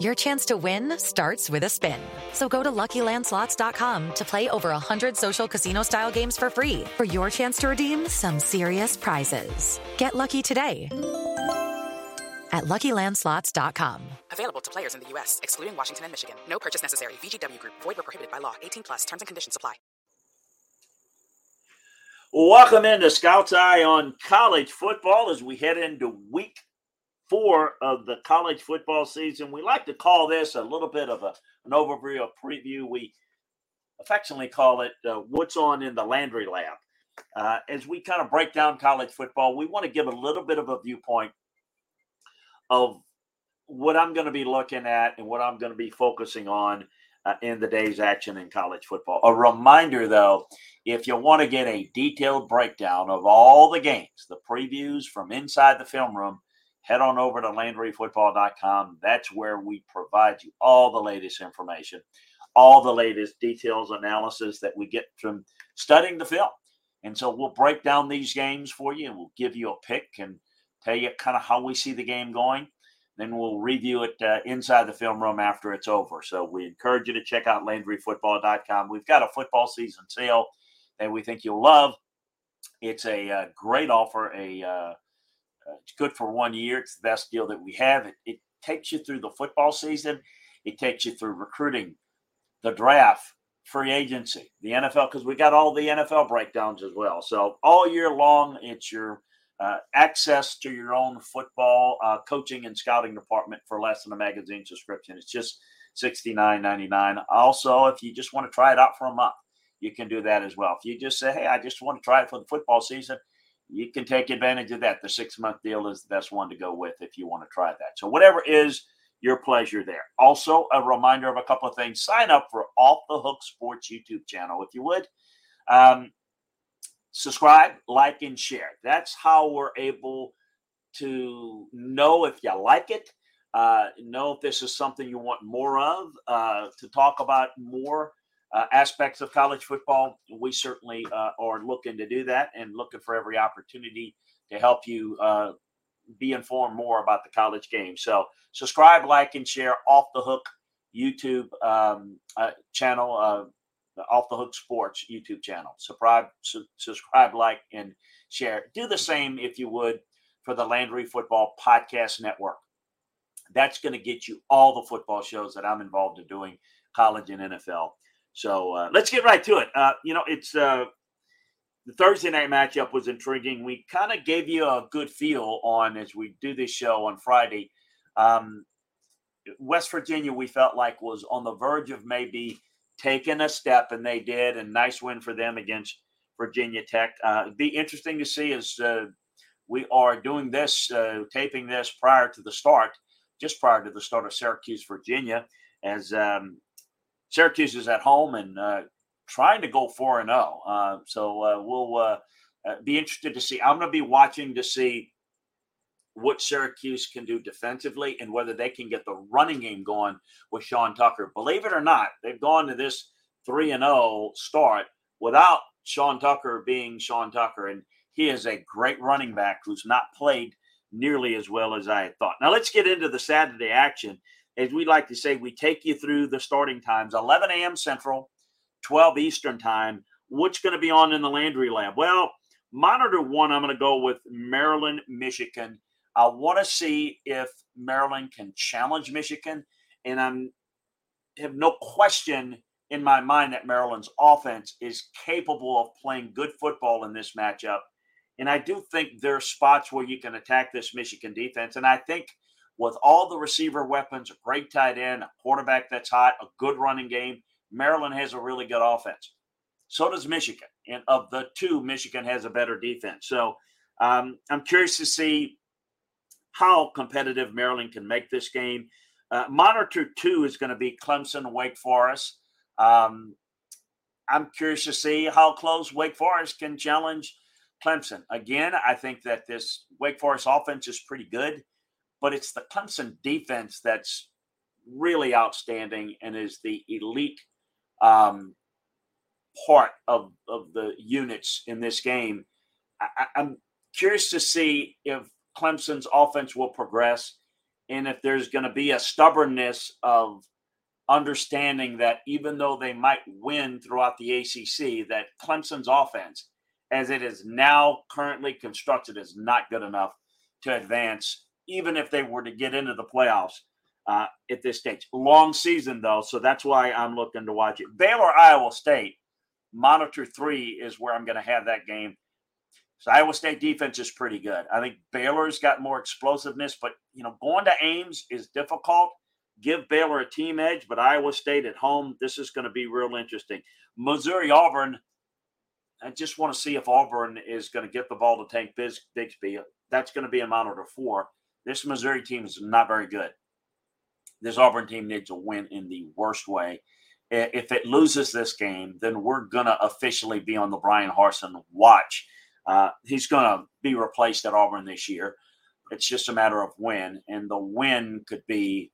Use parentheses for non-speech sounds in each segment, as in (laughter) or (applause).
Your chance to win starts with a spin. So go to LuckyLandSlots.com to play over 100 social casino-style games for free for your chance to redeem some serious prizes. Get lucky today at LuckyLandSlots.com. Available to players in the U.S., excluding Washington and Michigan. No purchase necessary. VGW Group. Void were prohibited by law. 18 plus. Terms and conditions apply. Welcome into Scout's Eye on college football as we head into week four of the college football season. We like to call this a little bit of a, an overview, a preview. We affectionately call it uh, What's On in the Landry Lab. Uh, as we kind of break down college football, we want to give a little bit of a viewpoint of what I'm going to be looking at and what I'm going to be focusing on uh, in the day's action in college football. A reminder, though, if you want to get a detailed breakdown of all the games, the previews from inside the film room, head on over to LandryFootball.com. That's where we provide you all the latest information, all the latest details, analysis that we get from studying the film. And so we'll break down these games for you and we'll give you a pick and tell you kind of how we see the game going. Then we'll review it uh, inside the film room after it's over. So we encourage you to check out LandryFootball.com. We've got a football season sale that we think you'll love. It's a uh, great offer. A uh, it's good for one year. It's the best deal that we have. It, it takes you through the football season. It takes you through recruiting, the draft, free agency, the NFL, because we got all the NFL breakdowns as well. So all year long, it's your uh, access to your own football uh, coaching and scouting department for less than a magazine subscription. It's just $69.99. Also, if you just want to try it out for a month, you can do that as well. If you just say, hey, I just want to try it for the football season, you can take advantage of that. The six month deal is the best one to go with if you want to try that. So, whatever is your pleasure there. Also, a reminder of a couple of things sign up for Off the Hook Sports YouTube channel, if you would. Um, subscribe, like, and share. That's how we're able to know if you like it, uh, know if this is something you want more of, uh, to talk about more uh, aspects of college football. We certainly uh, are looking to do that and looking for every opportunity to help you uh, be informed more about the college game. So, subscribe, like, and share off the hook YouTube um, uh, channel the Off the Hook Sports YouTube channel. Subscribe, su- subscribe, like, and share. Do the same if you would for the Landry Football Podcast Network. That's going to get you all the football shows that I'm involved in doing, college and NFL. So uh, let's get right to it. Uh, you know, it's uh, the Thursday night matchup was intriguing. We kind of gave you a good feel on as we do this show on Friday. Um, West Virginia, we felt like was on the verge of maybe taking a step, and they did. And nice win for them against Virginia Tech. Uh, be interesting to see as uh, we are doing this, uh, taping this prior to the start, just prior to the start of Syracuse, Virginia, as um, Syracuse is at home and uh, trying to go four and zero. Uh, so uh, we'll be interested to see. I'm going to be watching to see what Syracuse can do defensively and whether they can get the running game going with Sean Tucker. Believe it or not, they've gone to this 3 and 0 start without Sean Tucker being Sean Tucker and he is a great running back who's not played nearly as well as I thought. Now let's get into the Saturday action. As we like to say, we take you through the starting times 11 a.m. Central, 12 Eastern time. What's going to be on in the Landry Lab? Well, monitor one, I'm going to go with Maryland, Michigan. I want to see if Maryland can challenge Michigan, and I'm have no question in my mind that Maryland's offense is capable of playing good football in this matchup. And I do think there are spots where you can attack this Michigan defense. And I think with all the receiver weapons, a great tight end, a quarterback that's hot, a good running game, Maryland has a really good offense. So does Michigan. And of the two, Michigan has a better defense. So um, I'm curious to see how competitive Maryland can make this game. Uh, monitor two is going to be Clemson, Wake Forest. Um, I'm curious to see how close Wake Forest can challenge Clemson. Again, I think that this Wake Forest offense is pretty good, but it's the Clemson defense that's really outstanding and is the elite um, part of, of the units in this game. I, I'm curious to see if Clemson's offense will progress and if there's going to be a stubbornness of understanding that even though they might win throughout the ACC, that Clemson's offense, as it is now currently constructed, is not good enough to advance, even if they were to get into the playoffs uh, at this stage. Long season, though, so that's why I'm looking to watch it. Baylor, Iowa State, monitor three is where I'm going to have that game. So Iowa State defense is pretty good. I think Baylor's got more explosiveness, but you know, going to Ames is difficult give Baylor a team edge, but Iowa State at home, this is going to be real interesting. Missouri Auburn, I just want to see if Auburn is going to get the ball to Tank Bigsby. That's going to be a monitor four. This Missouri team is not very good. This Auburn team needs to win in the worst way. If it loses this game, then we're going to officially be on the Bryan Harsin watch. Uh, he's going to be replaced at Auburn this year. It's just a matter of when, and the win could be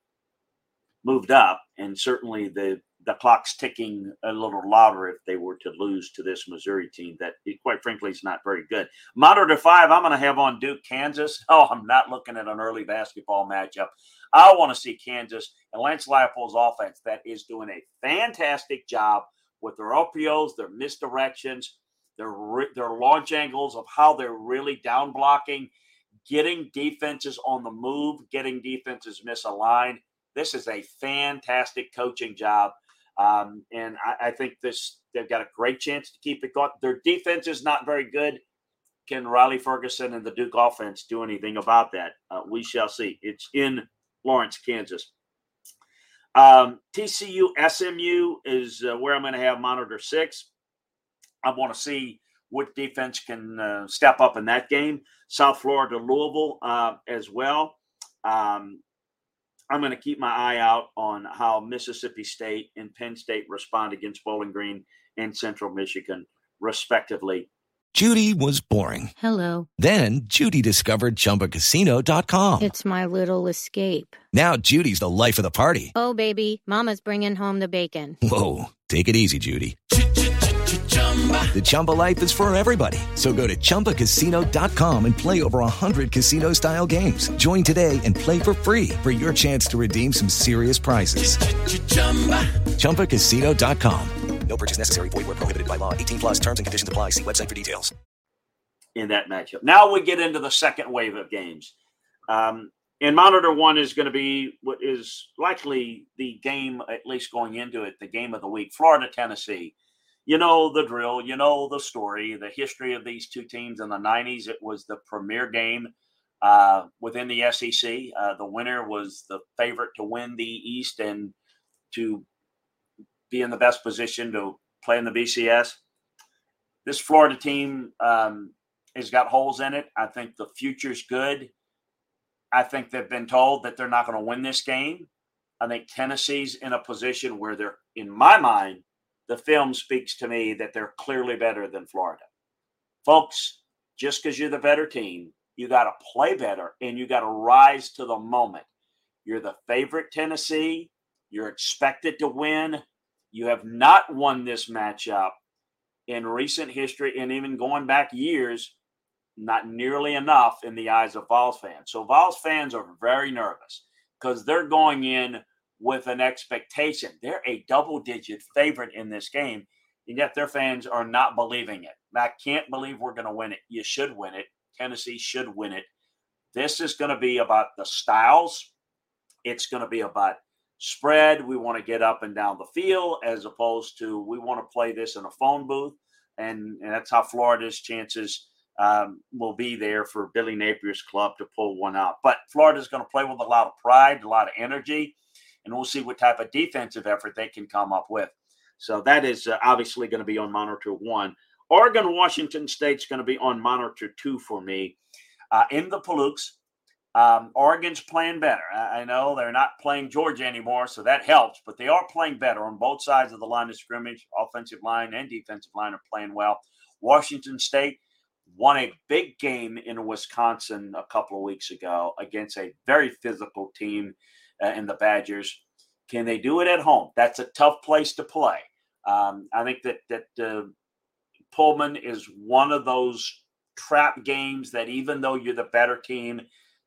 moved up, and certainly the the clock's ticking a little louder if they were to lose to this Missouri team that, quite frankly, is not very good. Monitor five, I'm going to have on Duke, Kansas. (laughs) Oh, I'm not looking at an early basketball matchup. I want to see Kansas and Lance Leipold's offense that is doing a fantastic job with their RPOs, their misdirections, their their launch angles of how they're really down blocking, getting defenses on the move, getting defenses misaligned this is a fantastic coaching job. Um, and I, I, think this they've got a great chance to keep it going. Their defense is not very good. Can Riley Ferguson and the Duke offense do anything about that? Uh, we shall see. It's in Lawrence, Kansas. Um, TCU SMU is uh, where I'm going to have monitor six. I want to see what defense can uh, step up in that game. South Florida, Louisville uh, as well. Um, I'm going to keep my eye out on how Mississippi State and Penn State respond against Bowling Green and Central Michigan, respectively. Judy was boring. Hello. Then Judy discovered chumbacasino.com. It's my little escape. Now Judy's the life of the party. Oh, baby, Mama's bringing home the bacon. Whoa. Take it easy, Judy. Chumba. The Chumba life is for everybody. So go to ChumbaCasino.com and play over 100 casino style games. Join today and play for free for your chance to redeem some serious prizes. Ch-ch-chumba. ChumbaCasino.com. No purchase necessary. Void where prohibited by law. 18 plus terms and conditions apply. See website for details. In that matchup. Now we get into the second wave of games. Um, and monitor one is going to be what is likely the game, at least going into it, the game of the week Florida, Tennessee you know the drill, you know the story, the history of these two teams in the 90s. It was the premier game uh, within the SEC. Uh, the winner was the favorite to win the East and to be in the best position to play in the BCS. This Florida team um, has got holes in it. I think the future's good. I think they've been told that they're not going to win this game. I think Tennessee's in a position where they're, in my mind, the film speaks to me that they're clearly better than Florida. Folks, just because you're the better team, you got to play better and you got to rise to the moment. You're the favorite Tennessee. You're expected to win. You have not won this matchup in recent history and even going back years, not nearly enough in the eyes of Vols fans. So Vols fans are very nervous because they're going in with an expectation. They're a double digit favorite in this game, and yet their fans are not believing it. I can't believe we're going to win it. You should win it. Tennessee should win it. This is going to be about the styles. It's going to be about spread. We want to get up and down the field as opposed to we want to play this in a phone booth. And, and that's how Florida's chances um, will be there for Billy Napier's club to pull one out. But Florida's going to play with a lot of pride, a lot of energy and we'll see what type of defensive effort they can come up with. So that is uh, obviously going to be on monitor one. Oregon, Washington State's going to be on monitor two for me. Uh, in the Palouse, um, Oregon's playing better. I, I know they're not playing Georgia anymore, so that helps, but they are playing better on both sides of the line of scrimmage. Offensive line and defensive line are playing well. Washington State won a big game in Wisconsin a couple of weeks ago against a very physical team uh, in the Badgers. Can they do it at home? That's a tough place to play. Um, I think that that uh, Pullman is one of those trap games that even though you're the better team,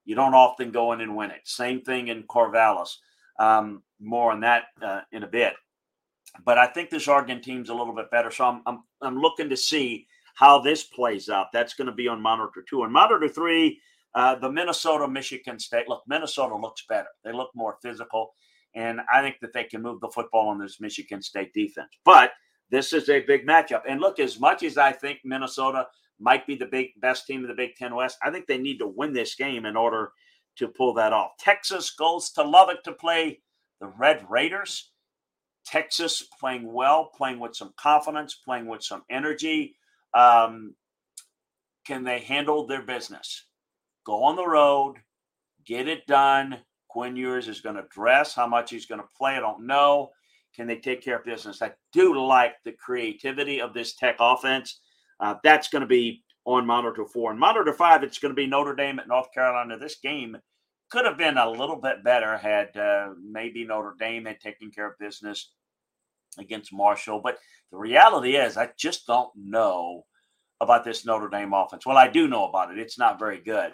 you don't often go in and win it. Same thing in Corvallis. Um, more on that uh, in a bit. But I think this Oregon team's a little bit better. So I'm, I'm, I'm looking to see how this plays out. That's going to be on monitor two. And monitor three, uh, the Minnesota Michigan State. Look, Minnesota looks better. They look more physical. And I think that they can move the football on this Michigan State defense. But this is a big matchup. And look, as much as I think Minnesota might be the big best team in the Big Ten West, I think they need to win this game in order to pull that off. Texas goes to Lubbock to play the Red Raiders. Texas playing well, playing with some confidence, playing with some energy. Um, can they handle their business? Go on the road, get it done. Quinn Ewers is going to dress. How much he's going to play, I don't know. Can they take care of business? I do like the creativity of this Tech offense. Uh, that's going to be on monitor four. And monitor five, it's going to be Notre Dame at North Carolina. This game could have been a little bit better had uh, maybe Notre Dame had taken care of business against Marshall. But the reality is, I just don't know about this Notre Dame offense. Well, I do know about it. It's not very good.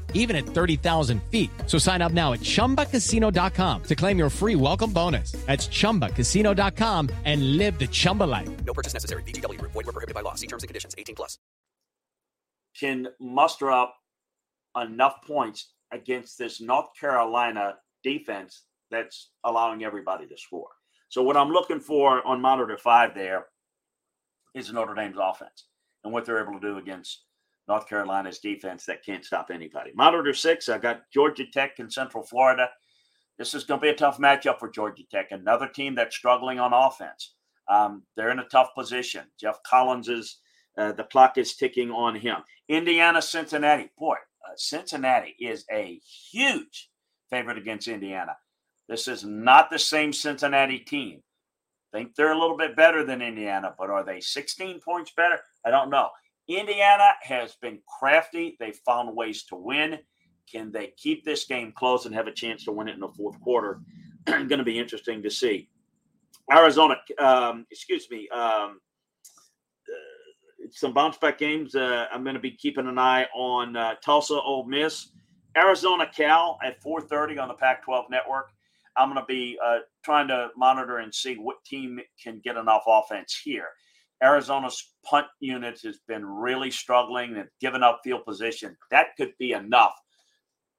even at 30,000 feet. So sign up now at ChumbaCasino.com to claim your free welcome bonus. That's ChumbaCasino.com and live the Chumba life. No purchase necessary. VGW Group. Void were prohibited by law. See terms and conditions. 18 plus. Can muster up enough points against this North Carolina defense that's allowing everybody to score. So what I'm looking for on monitor five there is Notre Dame's offense and what they're able to do against North Carolina's defense that can't stop anybody. Monitor six, I've got Georgia Tech in Central Florida. This is going to be a tough matchup for Georgia Tech, another team that's struggling on offense. Um, they're in a tough position. Geoff Collins is, uh, the clock is ticking on him. Indiana, Cincinnati. Boy, uh, Cincinnati is a huge favorite against Indiana. This is not the same Cincinnati team. Think they're a little bit better than Indiana, but are they 16 points better? I don't know. Indiana has been crafty. They've found ways to win. Can they keep this game close and have a chance to win it in the fourth quarter? (clears throat) going to be interesting to see. Arizona, um, excuse me, um, uh, some bounce back games. Uh, I'm going to be keeping an eye on uh, Tulsa, Ole Miss, Arizona, Cal at 4:30 on the Pac-12 network. I'm going to be uh, trying to monitor and see what team can get enough offense here. Arizona's punt unit has been really struggling and given up field position. That could be enough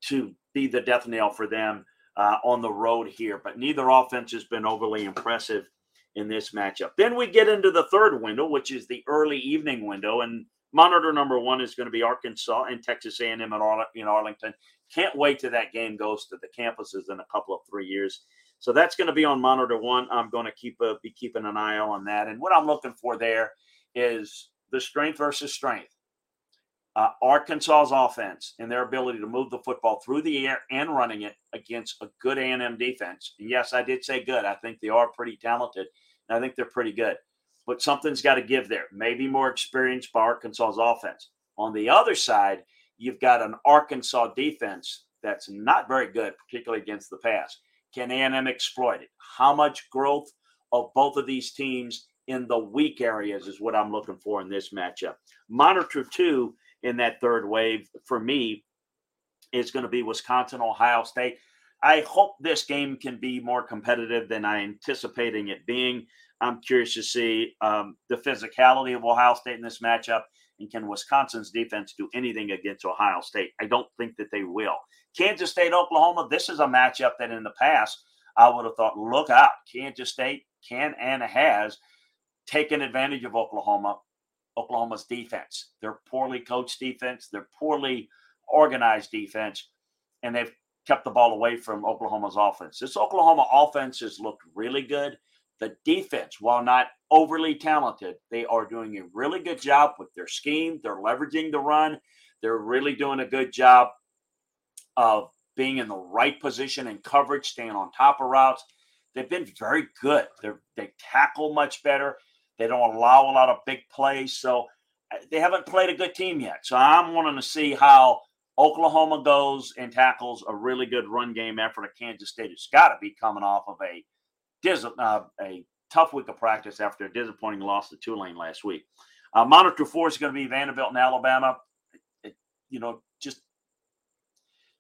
to be the death nail for them uh, on the road here. But neither offense has been overly impressive in this matchup. Then we get into the third window, which is the early evening window, and monitor number one is going to be Arkansas and Texas A&M in Arlington. Can't wait till that game goes to the campuses in a couple of three years. So that's going to be on monitor one. I'm going to keep a, be keeping an eye on that. And what I'm looking for there is the strength versus strength. Uh, Arkansas's offense and their ability to move the football through the air and running it against a good A&M defense. And yes, I did say good. I think they are pretty talented, I think they're pretty good. But something's got to give there. Maybe more experience by Arkansas's offense. On the other side, you've got an Arkansas defense that's not very good, particularly against the pass. Can A&M exploit it? How much growth of both of these teams in the weak areas is what I'm looking for in this matchup. Monitor two in that third wave for me is going to be Wisconsin, Ohio State. I hope this game can be more competitive than I anticipating it being. I'm curious to see um, the physicality of Ohio State in this matchup. And can Wisconsin's defense do anything against Ohio State? I don't think that they will. Kansas State, Oklahoma, this is a matchup that in the past I would have thought, look out. Kansas State can and has taken advantage of Oklahoma, Oklahoma's defense. They're poorly coached defense, they're poorly organized defense, and they've kept the ball away from Oklahoma's offense. This Oklahoma offense has looked really good. The defense, while not overly talented, they are doing a really good job with their scheme. They're leveraging the run. They're really doing a good job of being in the right position and coverage, staying on top of routes. They've been very good. They they tackle much better. They don't allow a lot of big plays. So uh, they haven't played a good team yet. So I'm wanting to see how Oklahoma goes and tackles a really good run game effort at Kansas State. It's got to be coming off of a uh, a tough week of practice after a disappointing loss to Tulane last week. Uh, monitor four is going to be Vanderbilt and Alabama. It, you know, just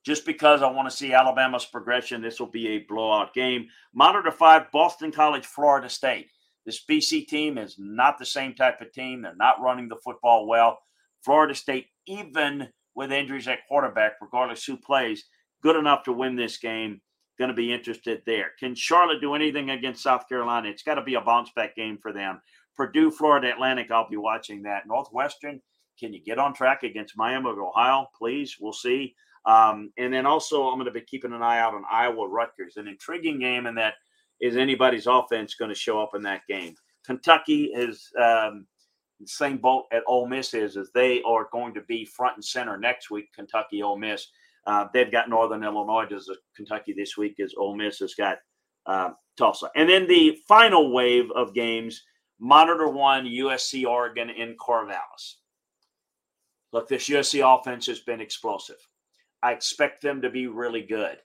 just because I want to see Alabama's progression, this will be a blowout game. Monitor five, Boston College, Florida State. This BC team is not the same type of team. They're not running the football well. Florida State, even with injuries at quarterback, regardless who plays, good enough to win this game. Going to be interested there. Can Charlotte do anything against South Carolina? It's got to be a bounce back game for them. Purdue, Florida Atlantic, I'll be watching that. Northwestern, can you get on track against Miami of Ohio? Please, we'll see. Um, and then also, I'm going to be keeping an eye out on Iowa Rutgers, an intriguing game in that is anybody's offense going to show up in that game. Kentucky is um, the same boat at Ole Miss is, as they are going to be front and center next week. Kentucky, Ole Miss. Uh, they've got Northern Illinois. Does Kentucky this week? Is Ole Miss has got uh, Tulsa, and then the final wave of games. Monitor one, USC, Oregon in Corvallis. Look, this USC offense has been explosive. I expect them to be really good.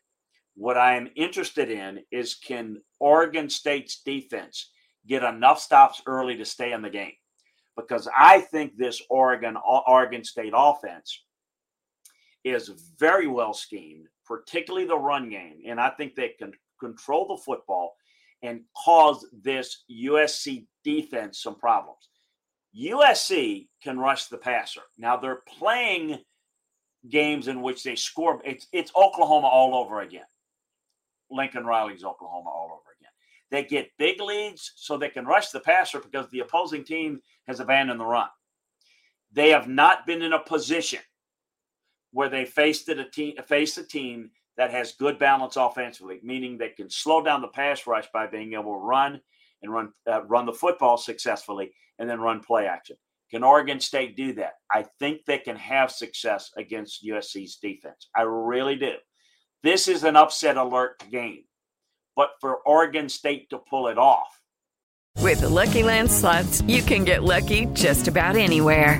What I am interested in is can Oregon State's defense get enough stops early to stay in the game? Because I think this Oregon Oregon State offense is very well schemed, particularly the run game, and I think they can control the football and cause this USC defense some problems. USC can rush the passer. Now they're playing games in which they score. It's it's Oklahoma all over again. Lincoln Riley's Oklahoma all over again. They get big leads so they can rush the passer because the opposing team has abandoned the run. They have not been in a position where they faced a team face a team that has good balance offensively, meaning they can slow down the pass rush by being able to run and run uh, run the football successfully and then run play action. Can Oregon State do that? I think they can have success against USC's defense. I really do. This is an upset alert game, but for Oregon State to pull it off. With the Lucky Land slots, you can get lucky just about anywhere.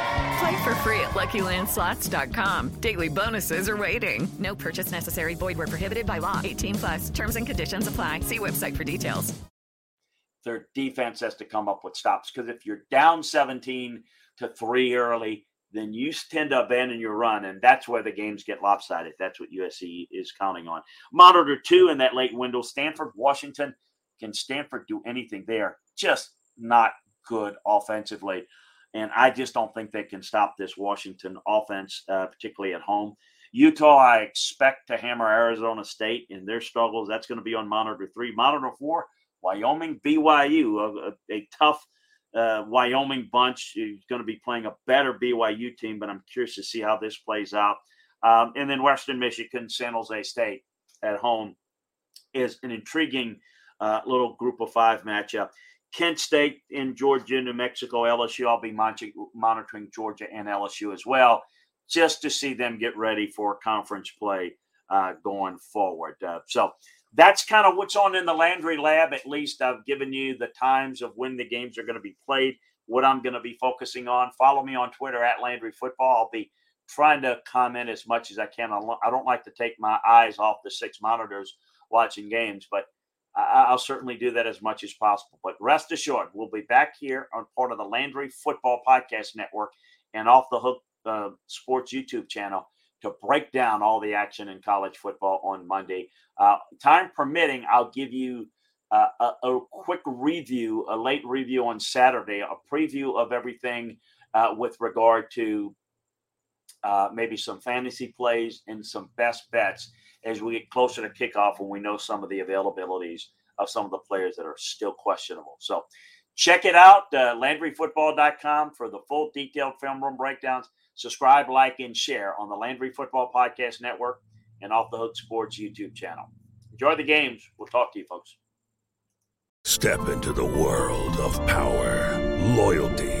Play for free at LuckyLandSlots.com. Daily bonuses are waiting. No purchase necessary. Void where prohibited by law. 18 plus. Terms and conditions apply. See website for details. Their defense has to come up with stops because if you're down 17 to three early, then you tend to abandon your run, and that's where the games get lopsided. That's what USC is counting on. Monitor two in that late window. Stanford, Washington. Can Stanford do anything? They are just not good offensively. And I just don't think they can stop this Washington offense, uh, particularly at home. Utah, I expect to hammer Arizona State in their struggles. That's going to be on monitor three. Monitor four, Wyoming, BYU, a, a, tough uh, Wyoming bunch. You're going to be playing a better BYU team, but I'm curious to see how this plays out. Um, and then Western Michigan, San Jose State at home is an intriguing uh, little group of five matchup. Kent State in Georgia, New Mexico, LSU. I'll be monitoring Georgia and LSU as well just to see them get ready for conference play uh, going forward. Uh, so that's kind of what's on in the Landry lab. At least I've given you the times of when the games are going to be played, what I'm going to be focusing on. Follow me on Twitter at Landry Football. I'll be trying to comment as much as I can. I don't like to take my eyes off the six monitors watching games, but I'll certainly do that as much as possible. But rest assured, we'll be back here on part of the Landry Football Podcast Network and Off the Hook uh, Sports YouTube channel to break down all the action in college football on Monday. Uh, time permitting, I'll give you uh, a, a, quick review, a late review on Saturday, a preview of everything uh, with regard to uh, maybe some fantasy plays and some best bets as we get closer to kickoff when we know some of the availabilities of some of the players that are still questionable. So check it out, uh, LandryFootball.com for the full detailed film room breakdowns. Subscribe, like, and share on the Landry Football Podcast Network and Off the Hook Sports YouTube channel. Enjoy the games. We'll talk to you, folks. Step into the world of power, loyalty,